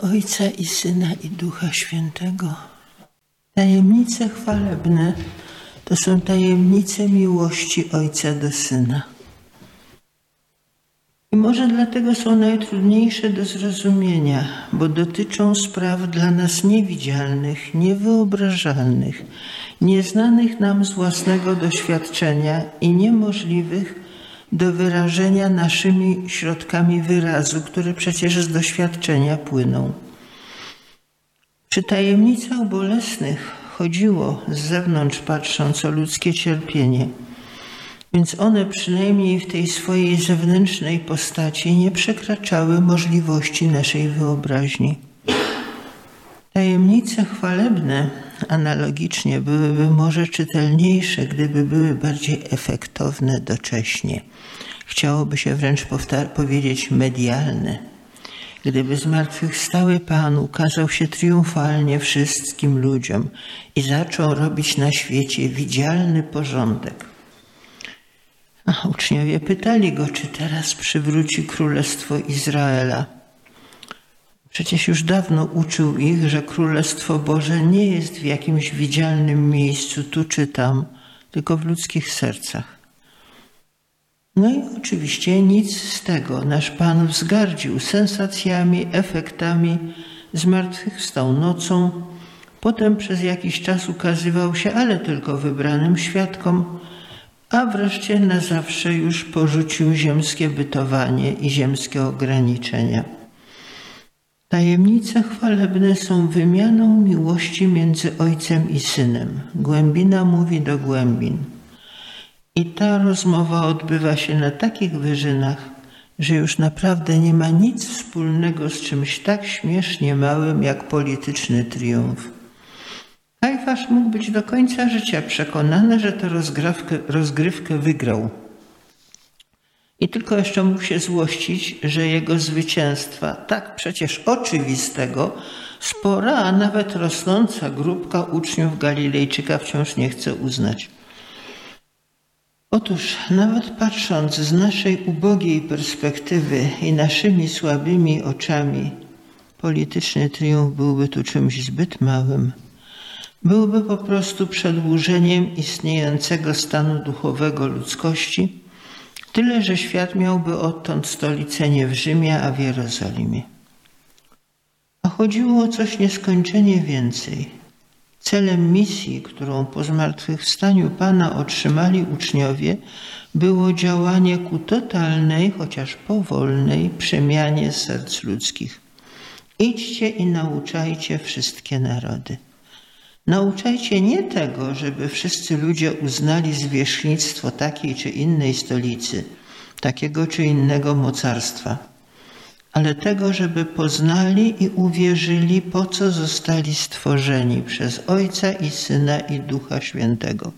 Ojca i Syna i Ducha Świętego. Tajemnice chwalebne to są tajemnice miłości Ojca do Syna. I może dlatego są najtrudniejsze do zrozumienia, bo dotyczą spraw dla nas niewidzialnych, niewyobrażalnych, nieznanych nam z własnego doświadczenia i niemożliwych do wyrażenia naszymi środkami wyrazu, które przecież z doświadczenia płyną. Przy tajemnicach bolesnych chodziło z zewnątrz patrząc o ludzkie cierpienie, więc one przynajmniej w tej swojej zewnętrznej postaci nie przekraczały możliwości naszej wyobraźni. Tajemnice chwalebne analogicznie byłyby może czytelniejsze, gdyby były bardziej efektowne docześnie. Chciałoby się wręcz powiedzieć medialne. Gdyby zmartwychwstały Pan ukazał się triumfalnie wszystkim ludziom i zaczął robić na świecie widzialny porządek. A uczniowie pytali go, czy teraz przywróci królestwo Izraela. Przecież już dawno uczył ich, że Królestwo Boże nie jest w jakimś widzialnym miejscu, tu czy tam, tylko w ludzkich sercach. No i oczywiście nic z tego. Nasz Pan wzgardził sensacjami, efektami, zmartwychwstał nocą, potem przez jakiś czas ukazywał się, ale tylko wybranym świadkom, a wreszcie na zawsze już porzucił ziemskie bytowanie i ziemskie ograniczenia. Tajemnice chwalebne są wymianą miłości między Ojcem i Synem. Głębina mówi do głębin. I ta rozmowa odbywa się na takich wyżynach, że już naprawdę nie ma nic wspólnego z czymś tak śmiesznie małym jak polityczny triumf. Kajfasz mógł być do końca życia przekonany, że tę rozgrywkę wygrał i tylko jeszcze mógł się złościć, że jego zwycięstwa, tak przecież oczywistego, spora, a nawet rosnąca grupka uczniów Galilejczyka wciąż nie chce uznać. Otóż, nawet patrząc z naszej ubogiej perspektywy i naszymi słabymi oczami, polityczny triumf byłby tu czymś zbyt małym. Byłby po prostu przedłużeniem istniejącego stanu duchowego ludzkości Tyle, że świat miałby odtąd stolicę nie w Rzymie, a w Jerozolimie. A chodziło o coś nieskończenie więcej. Celem misji, którą po zmartwychwstaniu Pana otrzymali uczniowie, było działanie ku totalnej, chociaż powolnej, przemianie serc ludzkich. Idźcie i nauczajcie wszystkie narody. Nauczajcie nie tego, żeby wszyscy ludzie uznali zwierzchnictwo takiej czy innej stolicy, takiego czy innego mocarstwa, ale tego, żeby poznali i uwierzyli, po co zostali stworzeni przez Ojca i Syna i Ducha Świętego.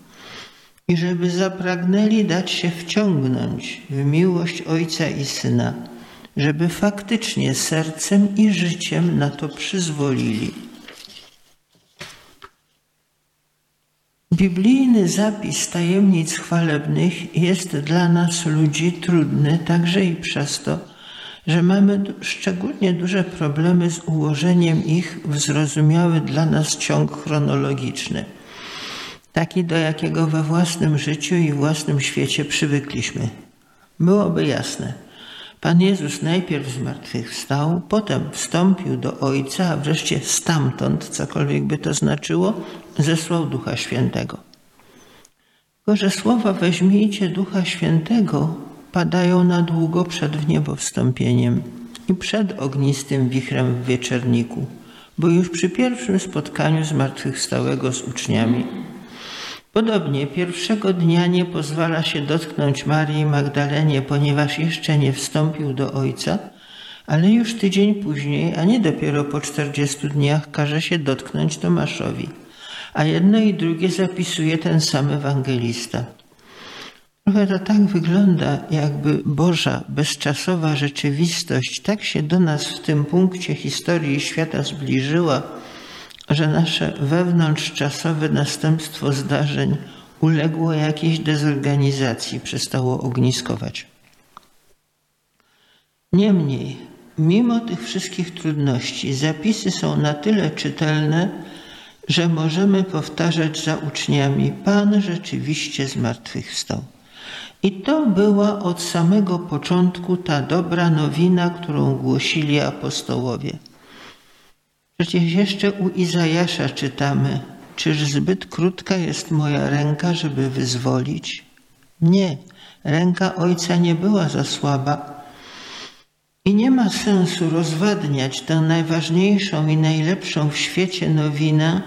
I żeby zapragnęli dać się wciągnąć w miłość Ojca i Syna, żeby faktycznie sercem i życiem na to przyzwolili. Biblijny zapis tajemnic chwalebnych jest dla nas ludzi trudny także i przez to, że mamy szczególnie duże problemy z ułożeniem ich w zrozumiały dla nas ciąg chronologiczny, taki do jakiego we własnym życiu i własnym świecie przywykliśmy. Byłoby jasne. Pan Jezus najpierw zmartwychwstał, potem wstąpił do Ojca, a wreszcie stamtąd, cokolwiek by to znaczyło, zesłał Ducha Świętego. Tylko, że słowa weźmijcie Ducha Świętego padają na długo przed wniebowstąpieniem i przed ognistym wichrem w wieczerniku, bo już przy pierwszym spotkaniu zmartwychwstałego z uczniami Podobnie pierwszego dnia nie pozwala się dotknąć Marii Magdalenie, ponieważ jeszcze nie wstąpił do Ojca, ale już tydzień później, a nie dopiero po czterdziestu dniach, każe się dotknąć Tomaszowi. A jedno i drugie zapisuje ten sam ewangelista. Trochę to tak wygląda, jakby Boża, bezczasowa rzeczywistość tak się do nas w tym punkcie historii świata zbliżyła, że nasze wewnątrzczasowe następstwo zdarzeń uległo jakiejś dezorganizacji, przestało ogniskować. Niemniej mimo tych wszystkich trudności, zapisy są na tyle czytelne, że możemy powtarzać za uczniami: Pan rzeczywiście zmartwychwstał. I to była od samego początku ta dobra nowina, którą głosili apostołowie. Przecież jeszcze u Izajasza czytamy: Czyż zbyt krótka jest moja ręka, żeby wyzwolić? Nie, ręka ojca nie była za słaba. I nie ma sensu rozwadniać tę najważniejszą i najlepszą w świecie nowinę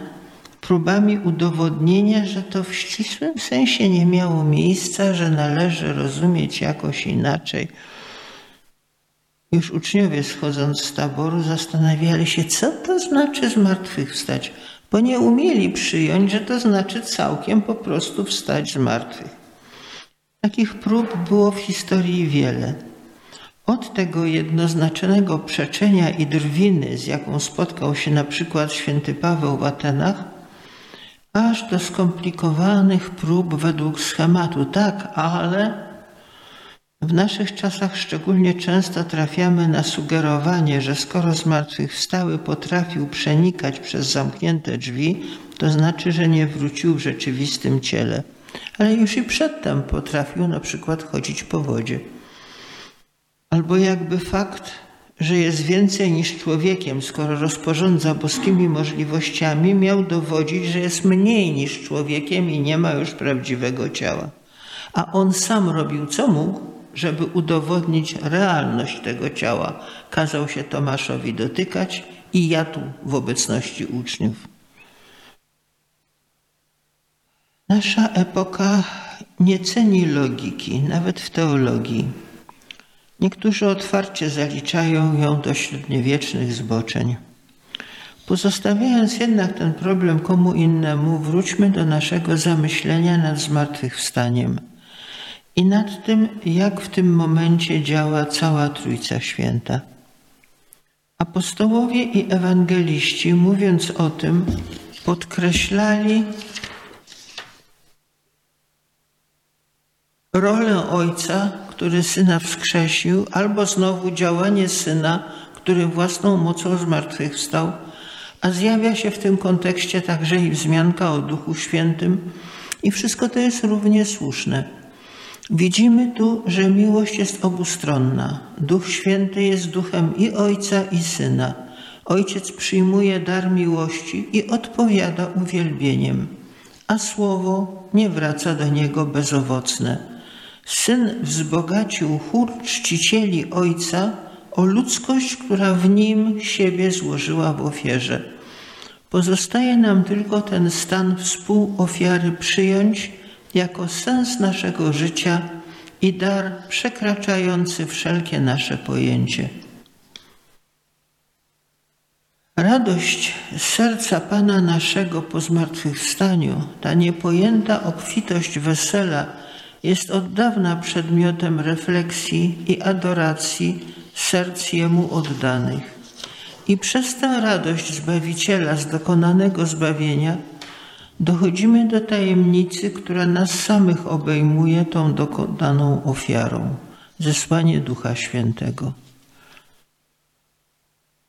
próbami udowodnienia, że to w ścisłym sensie nie miało miejsca, że należy rozumieć jakoś inaczej. Już uczniowie schodząc z taboru zastanawiali się, co to znaczy zmartwychwstać, bo nie umieli przyjąć, że to znaczy całkiem po prostu wstać z martwych. Takich prób było w historii wiele. Od tego jednoznacznego przeczenia i drwiny, z jaką spotkał się na przykład święty Paweł w Atenach, aż do skomplikowanych prób według schematu. Tak, ale w naszych czasach szczególnie często trafiamy na sugerowanie, że skoro zmartwychwstały potrafił przenikać przez zamknięte drzwi, to znaczy, że nie wrócił w rzeczywistym ciele. Ale już i przedtem potrafił na przykład chodzić po wodzie. Albo jakby fakt, że jest więcej niż człowiekiem, skoro rozporządza boskimi możliwościami, miał dowodzić, że jest mniej niż człowiekiem i nie ma już prawdziwego ciała. A on sam robił co mógł, żeby udowodnić realność tego ciała. Kazał się Tomaszowi dotykać i jadł w obecności uczniów. Nasza epoka nie ceni logiki, nawet w teologii. Niektórzy otwarcie zaliczają ją do średniowiecznych zboczeń. Pozostawiając jednak ten problem komu innemu, wróćmy do naszego zamyślenia nad zmartwychwstaniem i nad tym, jak w tym momencie działa cała Trójca Święta. Apostołowie i ewangeliści, mówiąc o tym, podkreślali rolę Ojca, który Syna wskrzesił, albo znowu działanie Syna, który własną mocą zmartwychwstał, a zjawia się w tym kontekście także i wzmianka o Duchu Świętym i wszystko to jest równie słuszne. Widzimy tu, że miłość jest obustronna. Duch Święty jest duchem i Ojca, i Syna. Ojciec przyjmuje dar miłości i odpowiada uwielbieniem, a słowo nie wraca do niego bezowocne Syn wzbogacił chór czcicieli Ojca o ludzkość, która w nim siebie złożyła w ofierze. Pozostaje nam tylko ten stan współofiary przyjąć jako sens naszego życia i dar przekraczający wszelkie nasze pojęcie. Radość serca Pana naszego po zmartwychwstaniu, ta niepojęta obfitość wesela, jest od dawna przedmiotem refleksji i adoracji serc Jemu oddanych. I przez tę radość Zbawiciela z dokonanego zbawienia dochodzimy do tajemnicy, która nas samych obejmuje tą dokonaną ofiarą zesłanie Ducha Świętego.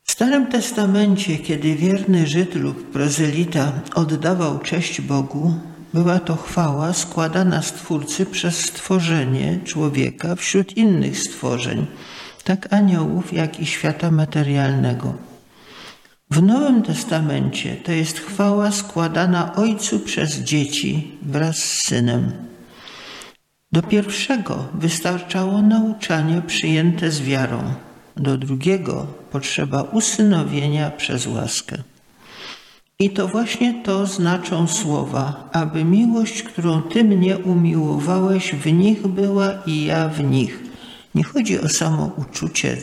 W Starym Testamencie, kiedy wierny Żyd lub prozelita oddawał cześć Bogu, była to chwała składana Stwórcy przez stworzenie człowieka wśród innych stworzeń, tak aniołów, jak i świata materialnego. W Nowym Testamencie to jest chwała składana Ojcu przez dzieci wraz z Synem. Do pierwszego wystarczało nauczanie przyjęte z wiarą, do drugiego potrzeba usynowienia przez łaskę. I to właśnie to znaczą słowa, aby miłość, którą Ty mnie umiłowałeś, w nich była i ja w nich. Nie chodzi o samo uczucie,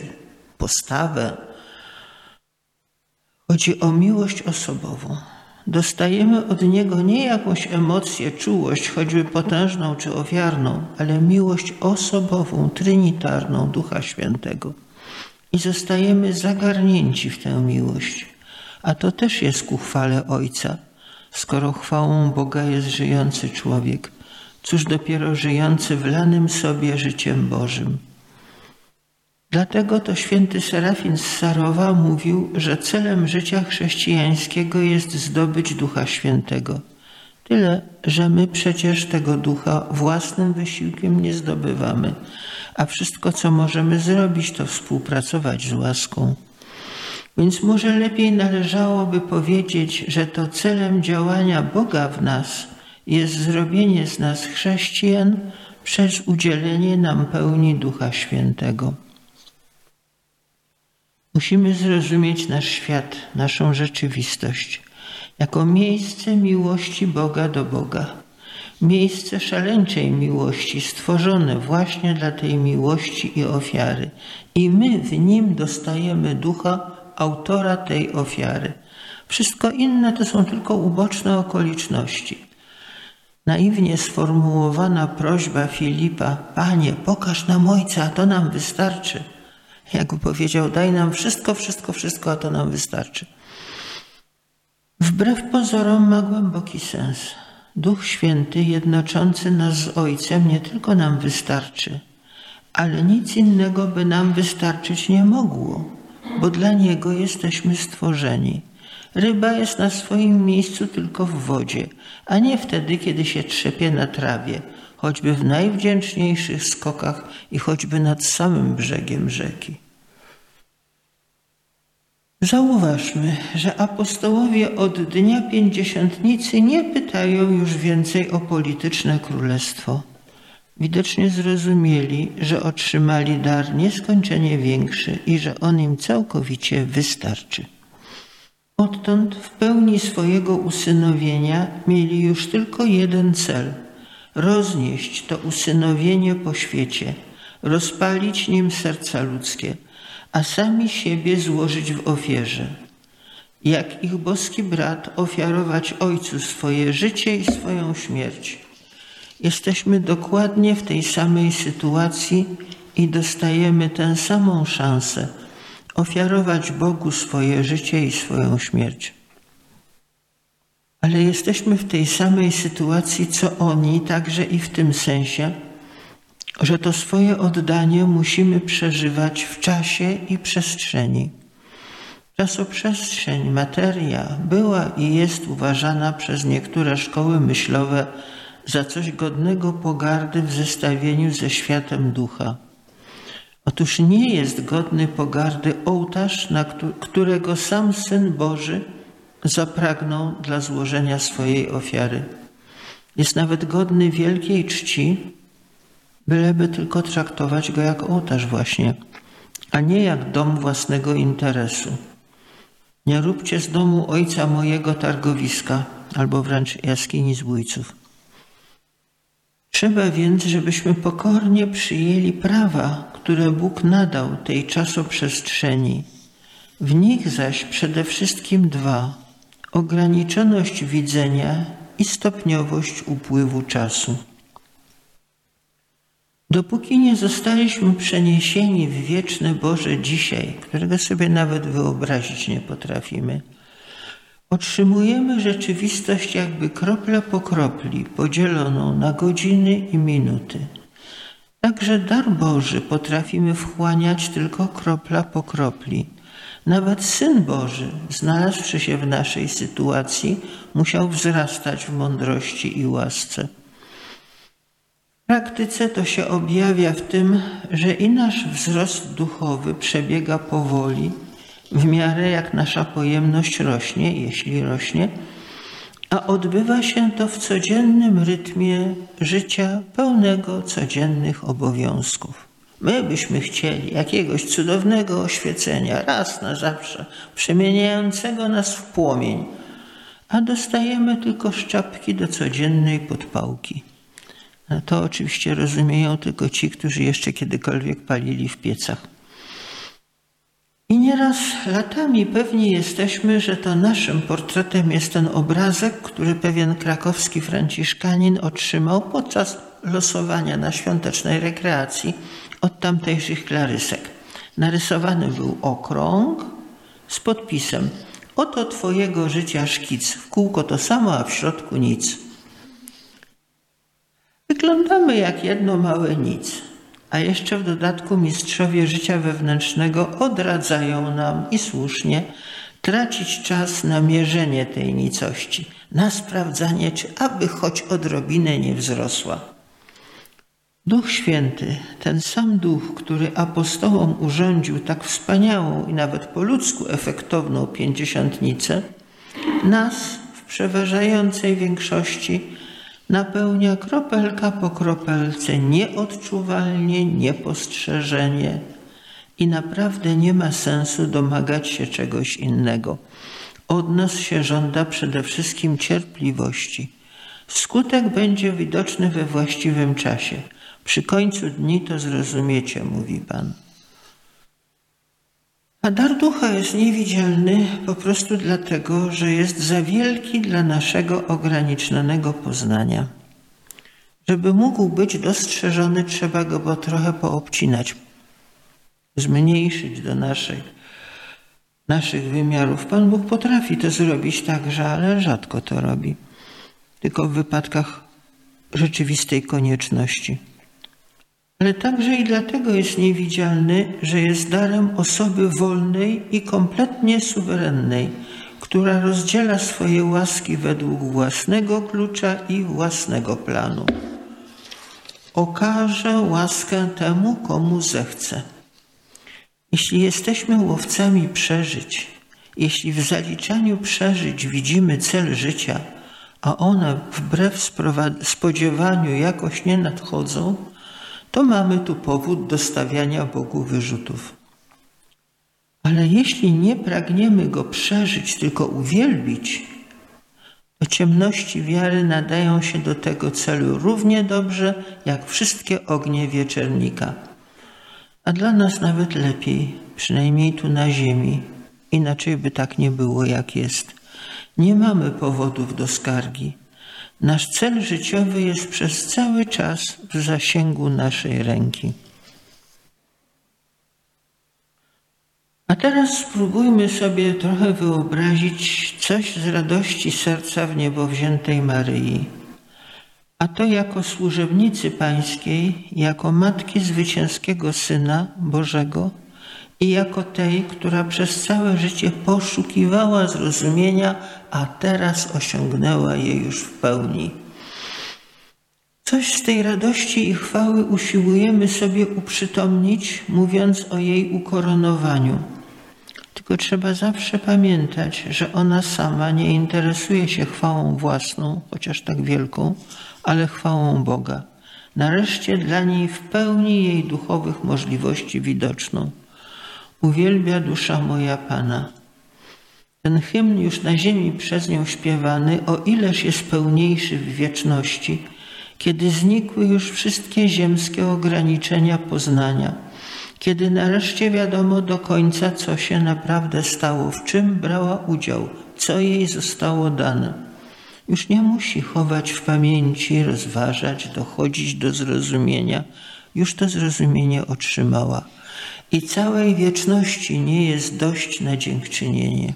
postawę. Chodzi o miłość osobową. Dostajemy od Niego nie jakąś emocję, czułość, choćby potężną czy ofiarną, ale miłość osobową, trinitarną Ducha Świętego. I zostajemy zagarnięci w tę miłość. A to też jest ku chwale Ojca, skoro chwałą Boga jest żyjący człowiek, cóż dopiero żyjący wlanym sobie życiem Bożym. Dlatego to święty Serafin z Sarowa mówił, że celem życia chrześcijańskiego jest zdobyć Ducha Świętego. Tyle, że my przecież tego ducha własnym wysiłkiem nie zdobywamy, a wszystko, co możemy zrobić, to współpracować z łaską. Więc może lepiej należałoby powiedzieć, że to celem działania Boga w nas jest zrobienie z nas chrześcijan przez udzielenie nam pełni Ducha Świętego. Musimy zrozumieć nasz świat, naszą rzeczywistość jako miejsce miłości Boga do Boga, miejsce szaleńczej miłości, stworzone właśnie dla tej miłości i ofiary. I my w nim dostajemy ducha autora tej ofiary. Wszystko inne to są tylko uboczne okoliczności. Naiwnie sformułowana prośba Filipa: Panie, pokaż nam Ojca, a to nam wystarczy. Jakby powiedział: Daj nam wszystko, wszystko, wszystko, a to nam wystarczy. Wbrew pozorom ma głęboki sens. Duch Święty jednoczący nas z Ojcem nie tylko nam wystarczy, ale nic innego by nam wystarczyć nie mogło, bo dla Niego jesteśmy stworzeni. Ryba jest na swoim miejscu tylko w wodzie, a nie wtedy, kiedy się trzepie na trawie, choćby w najwdzięczniejszych skokach i choćby nad samym brzegiem rzeki. Zauważmy, że apostołowie od dnia pięćdziesiątnicy nie pytają już więcej o polityczne królestwo. Widocznie zrozumieli, że otrzymali dar nieskończenie większy i że on im całkowicie wystarczy. Odtąd w pełni swojego usynowienia mieli już tylko jeden cel roznieść to usynowienie po świecie, rozpalić nim serca ludzkie a sami siebie złożyć w ofierze. Jak ich boski brat ofiarować Ojcu swoje życie i swoją śmierć. Jesteśmy dokładnie w tej samej sytuacji i dostajemy tę samą szansę ofiarować Bogu swoje życie i swoją śmierć. Ale jesteśmy w tej samej sytuacji co oni, także i w tym sensie, że to swoje oddanie musimy przeżywać w czasie i przestrzeni. Czasoprzestrzeń, materia była i jest uważana przez niektóre szkoły myślowe za coś godnego pogardy w zestawieniu ze światem ducha. Otóż nie jest godny pogardy ołtarz, na którego sam Syn Boży zapragnął dla złożenia swojej ofiary. Jest nawet godny wielkiej czci, byleby tylko traktować go jak ołtarz właśnie, a nie jak dom własnego interesu. Nie róbcie z domu ojca mojego targowiska, albo wręcz jaskini zbójców. Trzeba więc, żebyśmy pokornie przyjęli prawa, które Bóg nadał tej czasoprzestrzeni. W nich zaś przede wszystkim dwa: ograniczoność widzenia i stopniowość upływu czasu. Dopóki nie zostaliśmy przeniesieni w wieczne Boże dzisiaj, którego sobie nawet wyobrazić nie potrafimy, otrzymujemy rzeczywistość jakby kropla po kropli, podzieloną na godziny i minuty. Także dar Boży potrafimy wchłaniać tylko kropla po kropli. Nawet Syn Boży, znalazłszy się w naszej sytuacji, musiał wzrastać w mądrości i łasce praktyce to się objawia w tym, że i nasz wzrost duchowy przebiega powoli, w miarę jak nasza pojemność rośnie, jeśli rośnie, a odbywa się to w codziennym rytmie życia pełnego codziennych obowiązków. My byśmy chcieli jakiegoś cudownego oświecenia, raz na zawsze, przemieniającego nas w płomień, a dostajemy tylko szczapki do codziennej podpałki. To oczywiście rozumieją tylko ci, którzy jeszcze kiedykolwiek palili w piecach. I nieraz latami pewni jesteśmy, że to naszym portretem jest ten obrazek, który pewien krakowski franciszkanin otrzymał podczas losowania na świątecznej rekreacji od tamtejszych klarysek. Narysowany był okrąg z podpisem Oto Twojego życia szkic, w kółko to samo, a w środku nic. Wyglądamy jak jedno małe nic, a jeszcze w dodatku mistrzowie życia wewnętrznego odradzają nam i słusznie tracić czas na mierzenie tej nicości, na sprawdzanie, czy aby choć odrobinę nie wzrosła. Duch Święty, ten sam Duch, który apostołom urządził tak wspaniałą i nawet po ludzku efektowną pięćdziesiątnicę, nas w przeważającej większości napełnia kropelka po kropelce, nieodczuwalnie, niepostrzeżenie i naprawdę nie ma sensu domagać się czegoś innego. Od nas się żąda przede wszystkim cierpliwości. Skutek będzie widoczny we właściwym czasie. Przy końcu dni to zrozumiecie, mówi Pan. A dar ducha jest niewidzialny po prostu dlatego, że jest za wielki dla naszego ograniczonego poznania. Żeby mógł być dostrzeżony, trzeba go bo trochę poobcinać, zmniejszyć do naszych, naszych wymiarów. Pan Bóg potrafi to zrobić także, ale rzadko to robi. Tylko w wypadkach rzeczywistej konieczności ale także i dlatego jest niewidzialny, że jest darem osoby wolnej i kompletnie suwerennej, która rozdziela swoje łaski według własnego klucza i własnego planu. Okaże łaskę temu, komu zechce. Jeśli jesteśmy łowcami przeżyć, jeśli w zaliczaniu przeżyć widzimy cel życia, a one wbrew spodziewaniu jakoś nie nadchodzą, to mamy tu powód do stawiania Bogu wyrzutów. Ale jeśli nie pragniemy Go przeżyć, tylko uwielbić, to ciemności wiary nadają się do tego celu równie dobrze jak wszystkie ognie wieczernika. A dla nas nawet lepiej, przynajmniej tu na ziemi. Inaczej by tak nie było, jak jest. Nie mamy powodów do skargi. Nasz cel życiowy jest przez cały czas w zasięgu naszej ręki. A teraz spróbujmy sobie trochę wyobrazić coś z radości serca w niebo wziętej Maryi. A to jako służebnicy Pańskiej, jako matki zwycięskiego Syna Bożego i jako tej, która przez całe życie poszukiwała zrozumienia, a teraz osiągnęła je już w pełni. Coś z tej radości i chwały usiłujemy sobie uprzytomnić, mówiąc o jej ukoronowaniu. Tylko trzeba zawsze pamiętać, że ona sama nie interesuje się chwałą własną, chociaż tak wielką, ale chwałą Boga. Nareszcie dla niej w pełni jej duchowych możliwości widoczną. Uwielbia dusza moja Pana. Ten hymn już na ziemi przez nią śpiewany, o ileż jest pełniejszy w wieczności, kiedy znikły już wszystkie ziemskie ograniczenia poznania, kiedy nareszcie wiadomo do końca, co się naprawdę stało, w czym brała udział, co jej zostało dane. Już nie musi chować w pamięci, rozważać, dochodzić do zrozumienia. Już to zrozumienie otrzymała i całej wieczności nie jest dość na dziękczynienie.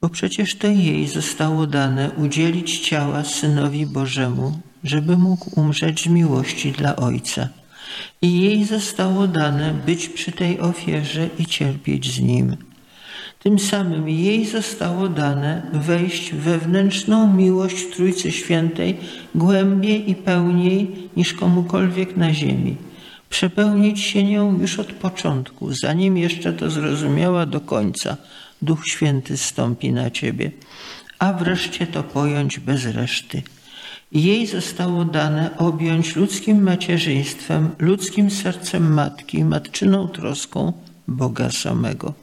Bo przecież to jej zostało dane udzielić ciała Synowi Bożemu, żeby mógł umrzeć z miłości dla Ojca. I jej zostało dane być przy tej ofierze i cierpieć z Nim. Tym samym jej zostało dane wejść w wewnętrzną miłość Trójcy Świętej głębiej i pełniej niż komukolwiek na ziemi przepełnić się nią już od początku, zanim jeszcze to zrozumiała do końca. Duch Święty stąpi na ciebie, a wreszcie to pojąć bez reszty. Jej zostało dane objąć ludzkim macierzyństwem, ludzkim sercem matki, matczyną troską Boga samego.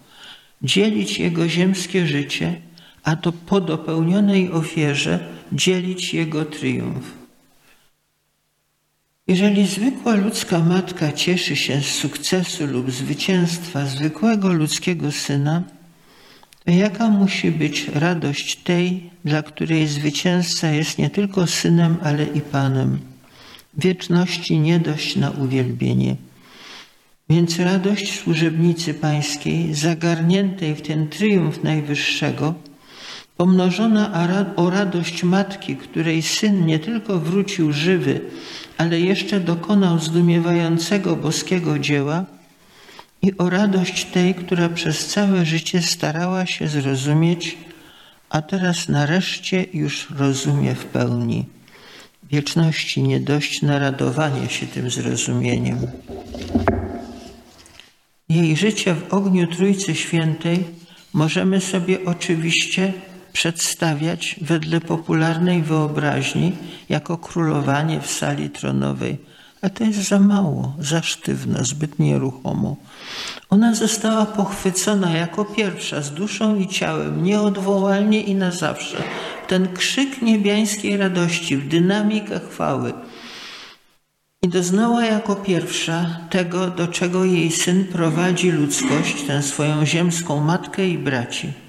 Dzielić Jego ziemskie życie, a to po dopełnionej ofierze dzielić Jego triumf. Jeżeli zwykła ludzka matka cieszy się z sukcesu lub zwycięstwa zwykłego ludzkiego syna, to jaka musi być radość tej, dla której zwycięzca jest nie tylko synem, ale i panem? Wieczności nie dość na uwielbienie. Więc radość służebnicy pańskiej, zagarniętej w ten triumf Najwyższego, pomnożona o radość matki, której syn nie tylko wrócił żywy, ale jeszcze dokonał zdumiewającego boskiego dzieła, i o radość tej, która przez całe życie starała się zrozumieć, a teraz nareszcie już rozumie w pełni. Wieczności nie dość naradowanie się tym zrozumieniem. Jej życie w ogniu Trójcy Świętej możemy sobie oczywiście przedstawiać wedle popularnej wyobraźni jako królowanie w sali tronowej, a to jest za mało, za sztywno, zbyt nieruchomo. Ona została pochwycona jako pierwsza z duszą i ciałem, nieodwołalnie i na zawsze. Ten krzyk niebiańskiej radości, w dynamikę chwały. I doznała jako pierwsza tego, do czego jej syn prowadzi ludzkość, tę swoją ziemską matkę i braci.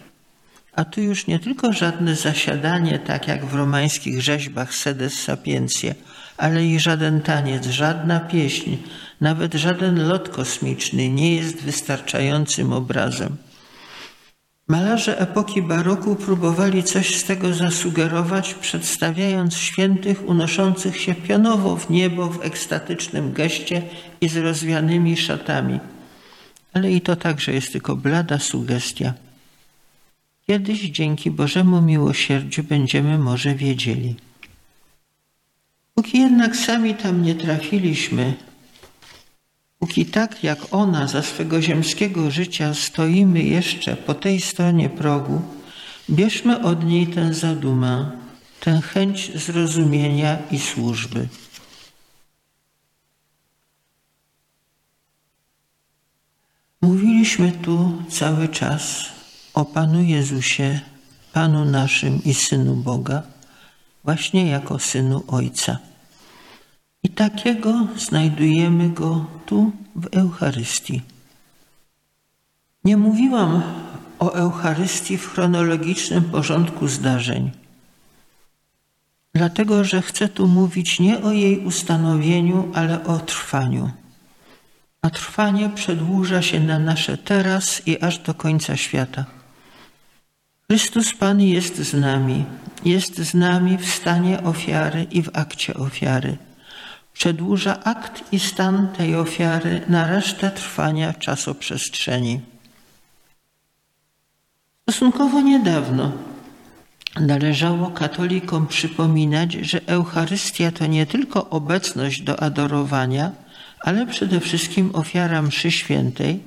A tu już nie tylko żadne zasiadanie, tak jak w romańskich rzeźbach sedes sapientie, ale i żaden taniec, żadna pieśń, nawet żaden lot kosmiczny nie jest wystarczającym obrazem. Malarze epoki baroku próbowali coś z tego zasugerować, przedstawiając świętych unoszących się pionowo w niebo w ekstatycznym geście i z rozwianymi szatami. Ale i to także jest tylko blada sugestia. Kiedyś dzięki Bożemu miłosierdziu będziemy może wiedzieli. Póki jednak sami tam nie trafiliśmy, póki tak jak ona za swego ziemskiego życia stoimy jeszcze po tej stronie progu, bierzmy od niej tę zadumę, tę chęć zrozumienia i służby. Mówiliśmy tu cały czas o Panu Jezusie, Panu naszym i Synu Boga, właśnie jako Synu Ojca. I takiego znajdujemy Go tu w Eucharystii. Nie mówiłam o Eucharystii w chronologicznym porządku zdarzeń, dlatego że chcę tu mówić nie o jej ustanowieniu, ale o trwaniu. A trwanie przedłuża się na nasze teraz i aż do końca świata. Chrystus Pan jest z nami, jest z nami w stanie ofiary i w akcie ofiary. Przedłuża akt i stan tej ofiary na resztę trwania czasoprzestrzeni. Stosunkowo niedawno należało katolikom przypominać, że Eucharystia to nie tylko obecność do adorowania, ale przede wszystkim ofiara mszy świętej,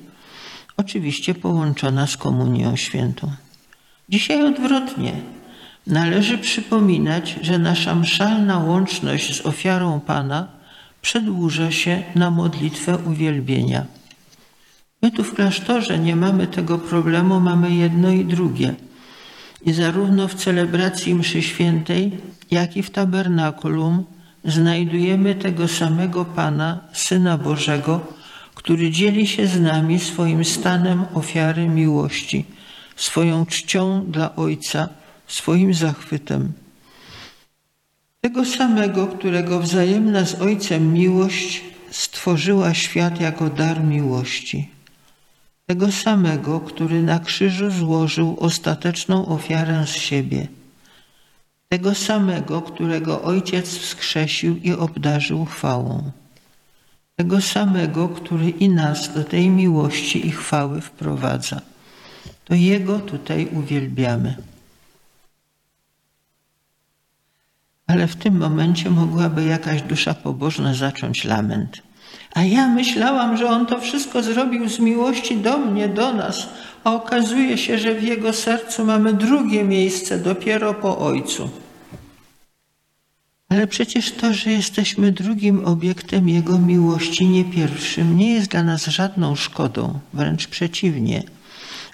oczywiście połączona z komunią świętą. Dzisiaj odwrotnie. Należy przypominać, że nasza mszalna łączność z ofiarą Pana przedłuża się na modlitwę uwielbienia. My tu w klasztorze nie mamy tego problemu, mamy jedno i drugie. I zarówno w celebracji mszy świętej, jak i w tabernakulum znajdujemy tego samego Pana, Syna Bożego, który dzieli się z nami swoim stanem ofiary miłości – swoją czcią dla Ojca, swoim zachwytem. Tego samego, którego wzajemna z Ojcem miłość stworzyła świat jako dar miłości. Tego samego, który na krzyżu złożył ostateczną ofiarę z siebie. Tego samego, którego Ojciec wskrzesił i obdarzył chwałą. Tego samego, który i nas do tej miłości i chwały wprowadza to Jego tutaj uwielbiamy. Ale w tym momencie mogłaby jakaś dusza pobożna zacząć lament. A ja myślałam, że On to wszystko zrobił z miłości do mnie, do nas, a okazuje się, że w Jego sercu mamy drugie miejsce dopiero po Ojcu. Ale przecież to, że jesteśmy drugim obiektem Jego miłości, nie pierwszym, nie jest dla nas żadną szkodą, wręcz przeciwnie –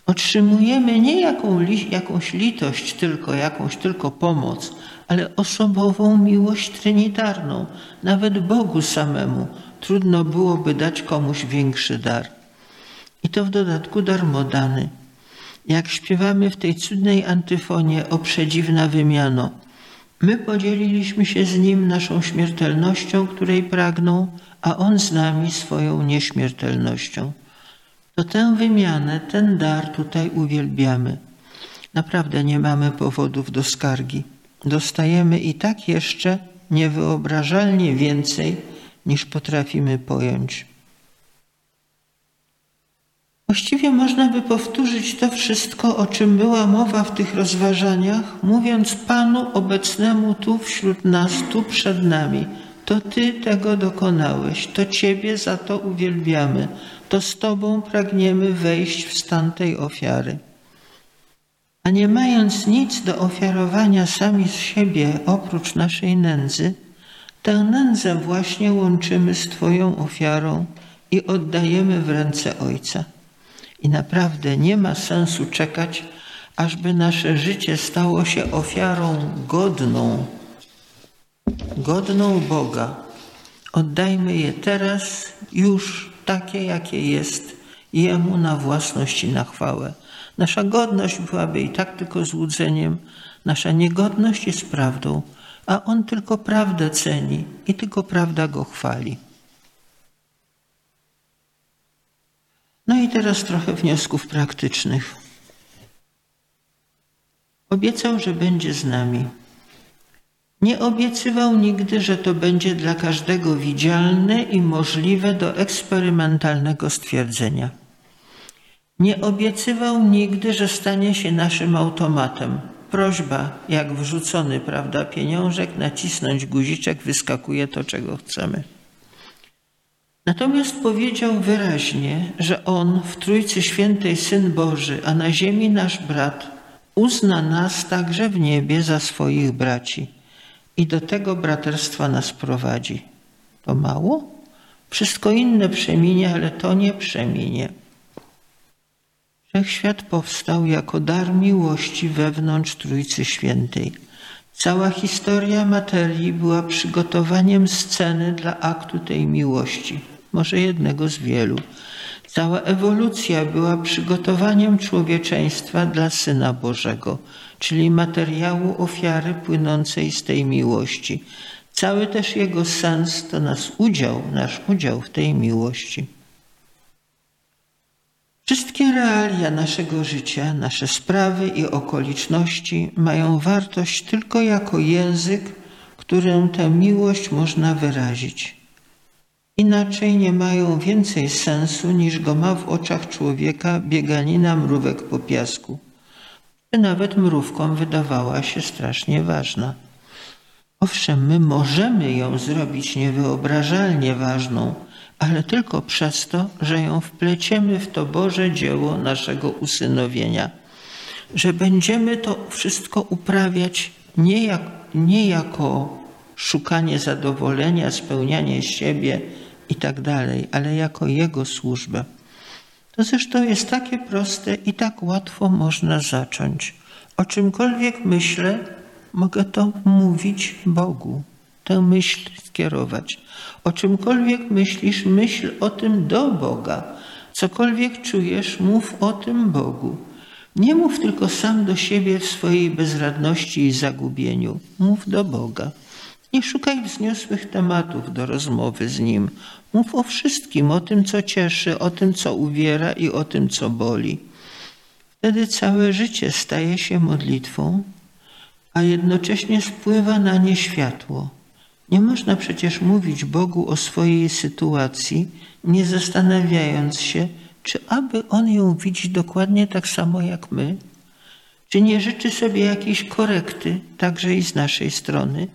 Otrzymujemy nie jaką, jakąś litość tylko, jakąś tylko pomoc, ale osobową miłość trinitarną. Nawet Bogu samemu trudno byłoby dać komuś większy dar. I to w dodatku darmodany. Jak śpiewamy w tej cudnej antyfonie o przedziwna wymiano. My podzieliliśmy się z Nim naszą śmiertelnością, której pragną, a On z nami swoją nieśmiertelnością to tę wymianę, ten dar tutaj uwielbiamy. Naprawdę nie mamy powodów do skargi. Dostajemy i tak jeszcze niewyobrażalnie więcej, niż potrafimy pojąć. Właściwie można by powtórzyć to wszystko, o czym była mowa w tych rozważaniach, mówiąc Panu obecnemu tu wśród nas, tu przed nami. To Ty tego dokonałeś, to Ciebie za to uwielbiamy, to z Tobą pragniemy wejść w stan tej ofiary. A nie mając nic do ofiarowania sami z siebie oprócz naszej nędzy, tę nędzę właśnie łączymy z Twoją ofiarą i oddajemy w ręce Ojca. I naprawdę nie ma sensu czekać, ażby nasze życie stało się ofiarą godną, godną Boga. Oddajmy je teraz, już takie, jakie jest, Jemu na własność i na chwałę. Nasza godność byłaby i tak tylko złudzeniem, nasza niegodność jest prawdą, a On tylko prawdę ceni i tylko prawda Go chwali. No i teraz trochę wniosków praktycznych. Obiecał, że będzie z nami. Nie obiecywał nigdy, że to będzie dla każdego widzialne i możliwe do eksperymentalnego stwierdzenia. Nie obiecywał nigdy, że stanie się naszym automatem. Prośba, jak wrzucony, prawda, pieniążek, nacisnąć guziczek, wyskakuje to, czego chcemy. Natomiast powiedział wyraźnie, że On w Trójcy Świętej Syn Boży, a na ziemi nasz brat, uzna nas także w niebie za swoich braci i do tego braterstwa nas prowadzi. To mało? Wszystko inne przeminie, ale to nie przeminie. Wszechświat powstał jako dar miłości wewnątrz Trójcy Świętej. Cała historia materii była przygotowaniem sceny dla aktu tej miłości może jednego z wielu. Cała ewolucja była przygotowaniem człowieczeństwa dla Syna Bożego, czyli materiału ofiary płynącej z tej miłości. Cały też jego sens to nasz udział, nasz udział w tej miłości. Wszystkie realia naszego życia, nasze sprawy i okoliczności mają wartość tylko jako język, którym tę miłość można wyrazić. Inaczej nie mają więcej sensu niż go ma w oczach człowieka bieganina mrówek po piasku. Czy nawet mrówkom wydawała się strasznie ważna. Owszem, my możemy ją zrobić niewyobrażalnie ważną, ale tylko przez to, że ją wpleciemy w to Boże dzieło naszego usynowienia, że będziemy to wszystko uprawiać nie, jak, nie jako szukanie zadowolenia, spełnianie siebie, i tak dalej, ale jako Jego służbę. To zresztą jest takie proste i tak łatwo można zacząć. O czymkolwiek myślę, mogę to mówić Bogu, tę myśl skierować. O czymkolwiek myślisz, myśl o tym do Boga. Cokolwiek czujesz, mów o tym Bogu. Nie mów tylko sam do siebie w swojej bezradności i zagubieniu. Mów do Boga. Nie szukaj wzniosłych tematów do rozmowy z Nim. Mów o wszystkim, o tym, co cieszy, o tym, co uwiera i o tym, co boli. Wtedy całe życie staje się modlitwą, a jednocześnie spływa na nie światło. Nie można przecież mówić Bogu o swojej sytuacji, nie zastanawiając się, czy aby On ją widzi dokładnie tak samo jak my, czy nie życzy sobie jakiejś korekty, także i z naszej strony,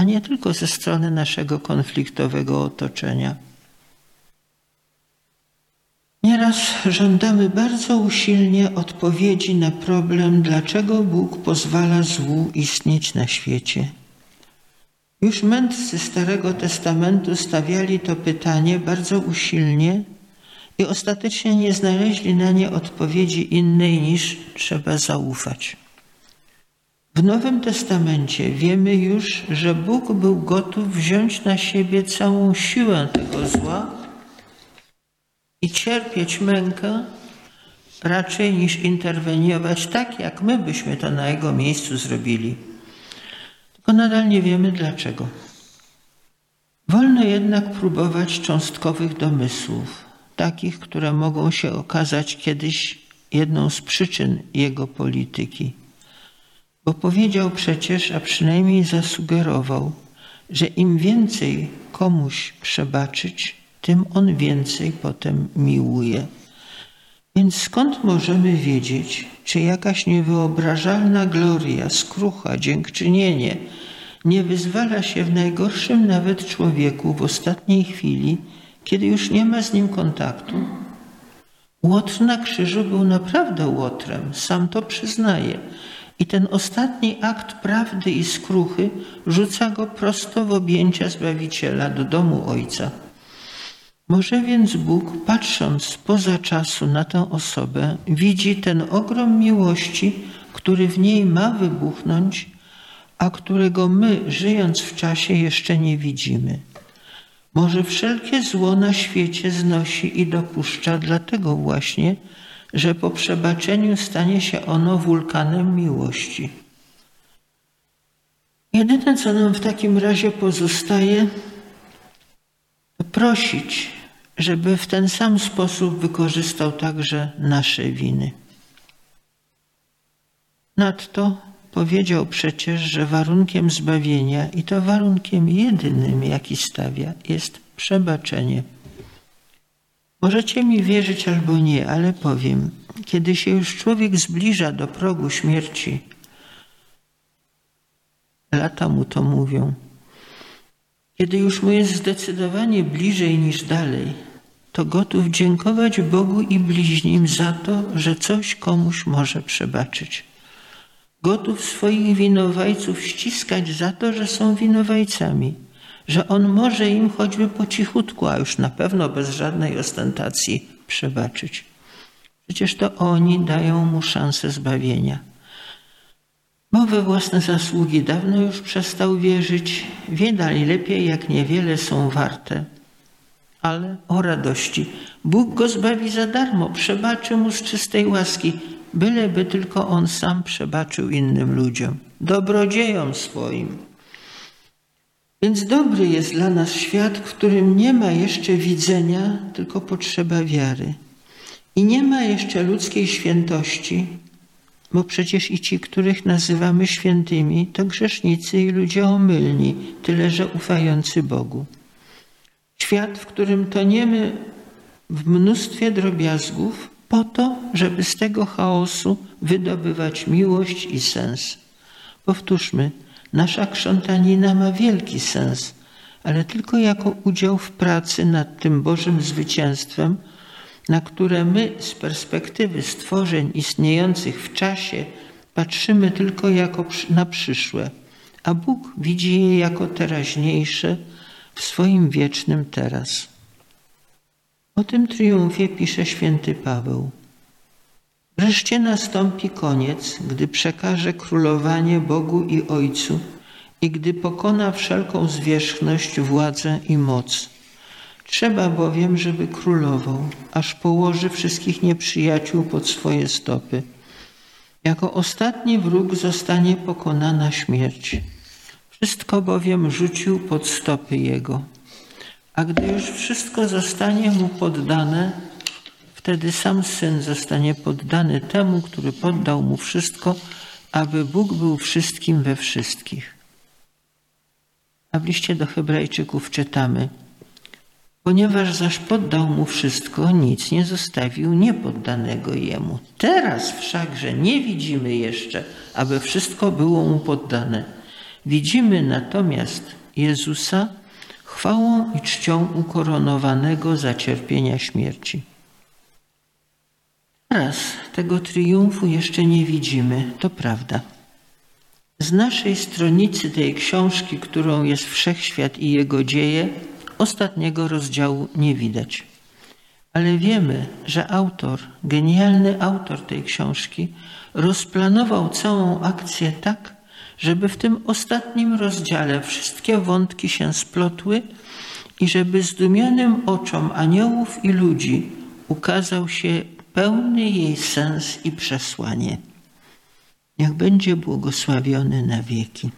a nie tylko ze strony naszego konfliktowego otoczenia. Nieraz żądamy bardzo usilnie odpowiedzi na problem, dlaczego Bóg pozwala złu istnieć na świecie. Już mędrcy Starego Testamentu stawiali to pytanie bardzo usilnie i ostatecznie nie znaleźli na nie odpowiedzi innej niż trzeba zaufać. W Nowym Testamencie wiemy już, że Bóg był gotów wziąć na siebie całą siłę tego zła i cierpieć mękę raczej niż interweniować tak, jak my byśmy to na Jego miejscu zrobili. Tylko nadal nie wiemy dlaczego. Wolno jednak próbować cząstkowych domysłów, takich, które mogą się okazać kiedyś jedną z przyczyn jego polityki. Bo powiedział przecież, a przynajmniej zasugerował, że im więcej komuś przebaczyć, tym on więcej potem miłuje. Więc skąd możemy wiedzieć, czy jakaś niewyobrażalna gloria, skrucha, dziękczynienie nie wyzwala się w najgorszym nawet człowieku w ostatniej chwili, kiedy już nie ma z nim kontaktu? Łotr na krzyżu był naprawdę łotrem, sam to przyznaje. I ten ostatni akt prawdy i skruchy rzuca go prosto w objęcia Zbawiciela do domu Ojca. Może więc Bóg, patrząc poza czasu na tę osobę, widzi ten ogrom miłości, który w niej ma wybuchnąć, a którego my, żyjąc w czasie, jeszcze nie widzimy. Może wszelkie zło na świecie znosi i dopuszcza, dlatego właśnie, że po przebaczeniu stanie się ono wulkanem miłości. Jedyne, co nam w takim razie pozostaje, to prosić, żeby w ten sam sposób wykorzystał także nasze winy. Nadto powiedział przecież, że warunkiem zbawienia, i to warunkiem jedynym, jaki stawia, jest przebaczenie. Możecie mi wierzyć albo nie, ale powiem, kiedy się już człowiek zbliża do progu śmierci, lata mu to mówią, kiedy już mu jest zdecydowanie bliżej niż dalej, to gotów dziękować Bogu i bliźnim za to, że coś komuś może przebaczyć. Gotów swoich winowajców ściskać za to, że są winowajcami że on może im choćby po cichutku, a już na pewno bez żadnej ostentacji przebaczyć. Przecież to oni dają mu szansę zbawienia. Bo we własne zasługi dawno już przestał wierzyć, wie lepiej, jak niewiele są warte. Ale o radości. Bóg go zbawi za darmo, przebaczy mu z czystej łaski, byleby tylko on sam przebaczył innym ludziom, dobrodziejom swoim. Więc dobry jest dla nas świat, w którym nie ma jeszcze widzenia, tylko potrzeba wiary. I nie ma jeszcze ludzkiej świętości, bo przecież i ci, których nazywamy świętymi, to grzesznicy i ludzie omylni, tyle że ufający Bogu. Świat, w którym toniemy w mnóstwie drobiazgów, po to, żeby z tego chaosu wydobywać miłość i sens. Powtórzmy, Nasza krzątanina ma wielki sens, ale tylko jako udział w pracy nad tym Bożym zwycięstwem, na które my z perspektywy stworzeń istniejących w czasie patrzymy tylko jako na przyszłe, a Bóg widzi je jako teraźniejsze w swoim wiecznym teraz. O tym triumfie pisze święty Paweł. Wreszcie nastąpi koniec, gdy przekaże królowanie Bogu i Ojcu i gdy pokona wszelką zwierzchność, władzę i moc. Trzeba bowiem, żeby królował, aż położy wszystkich nieprzyjaciół pod swoje stopy. Jako ostatni wróg zostanie pokonana śmierć. Wszystko bowiem rzucił pod stopy jego. A gdy już wszystko zostanie mu poddane, Wtedy sam syn zostanie poddany temu, który poddał mu wszystko, aby Bóg był wszystkim we wszystkich. A w liście do Hebrajczyków czytamy: Ponieważ zaś poddał mu wszystko, nic nie zostawił niepoddanego jemu. Teraz wszakże nie widzimy jeszcze, aby wszystko było mu poddane. Widzimy natomiast Jezusa chwałą i czcią ukoronowanego za cierpienia śmierci. Teraz tego triumfu jeszcze nie widzimy, to prawda. Z naszej stronicy tej książki, którą jest Wszechświat i jego dzieje, ostatniego rozdziału nie widać. Ale wiemy, że autor, genialny autor tej książki, rozplanował całą akcję tak, żeby w tym ostatnim rozdziale wszystkie wątki się splotły i żeby zdumionym oczom aniołów i ludzi ukazał się pełny jej sens i przesłanie. Niech będzie błogosławiony na wieki.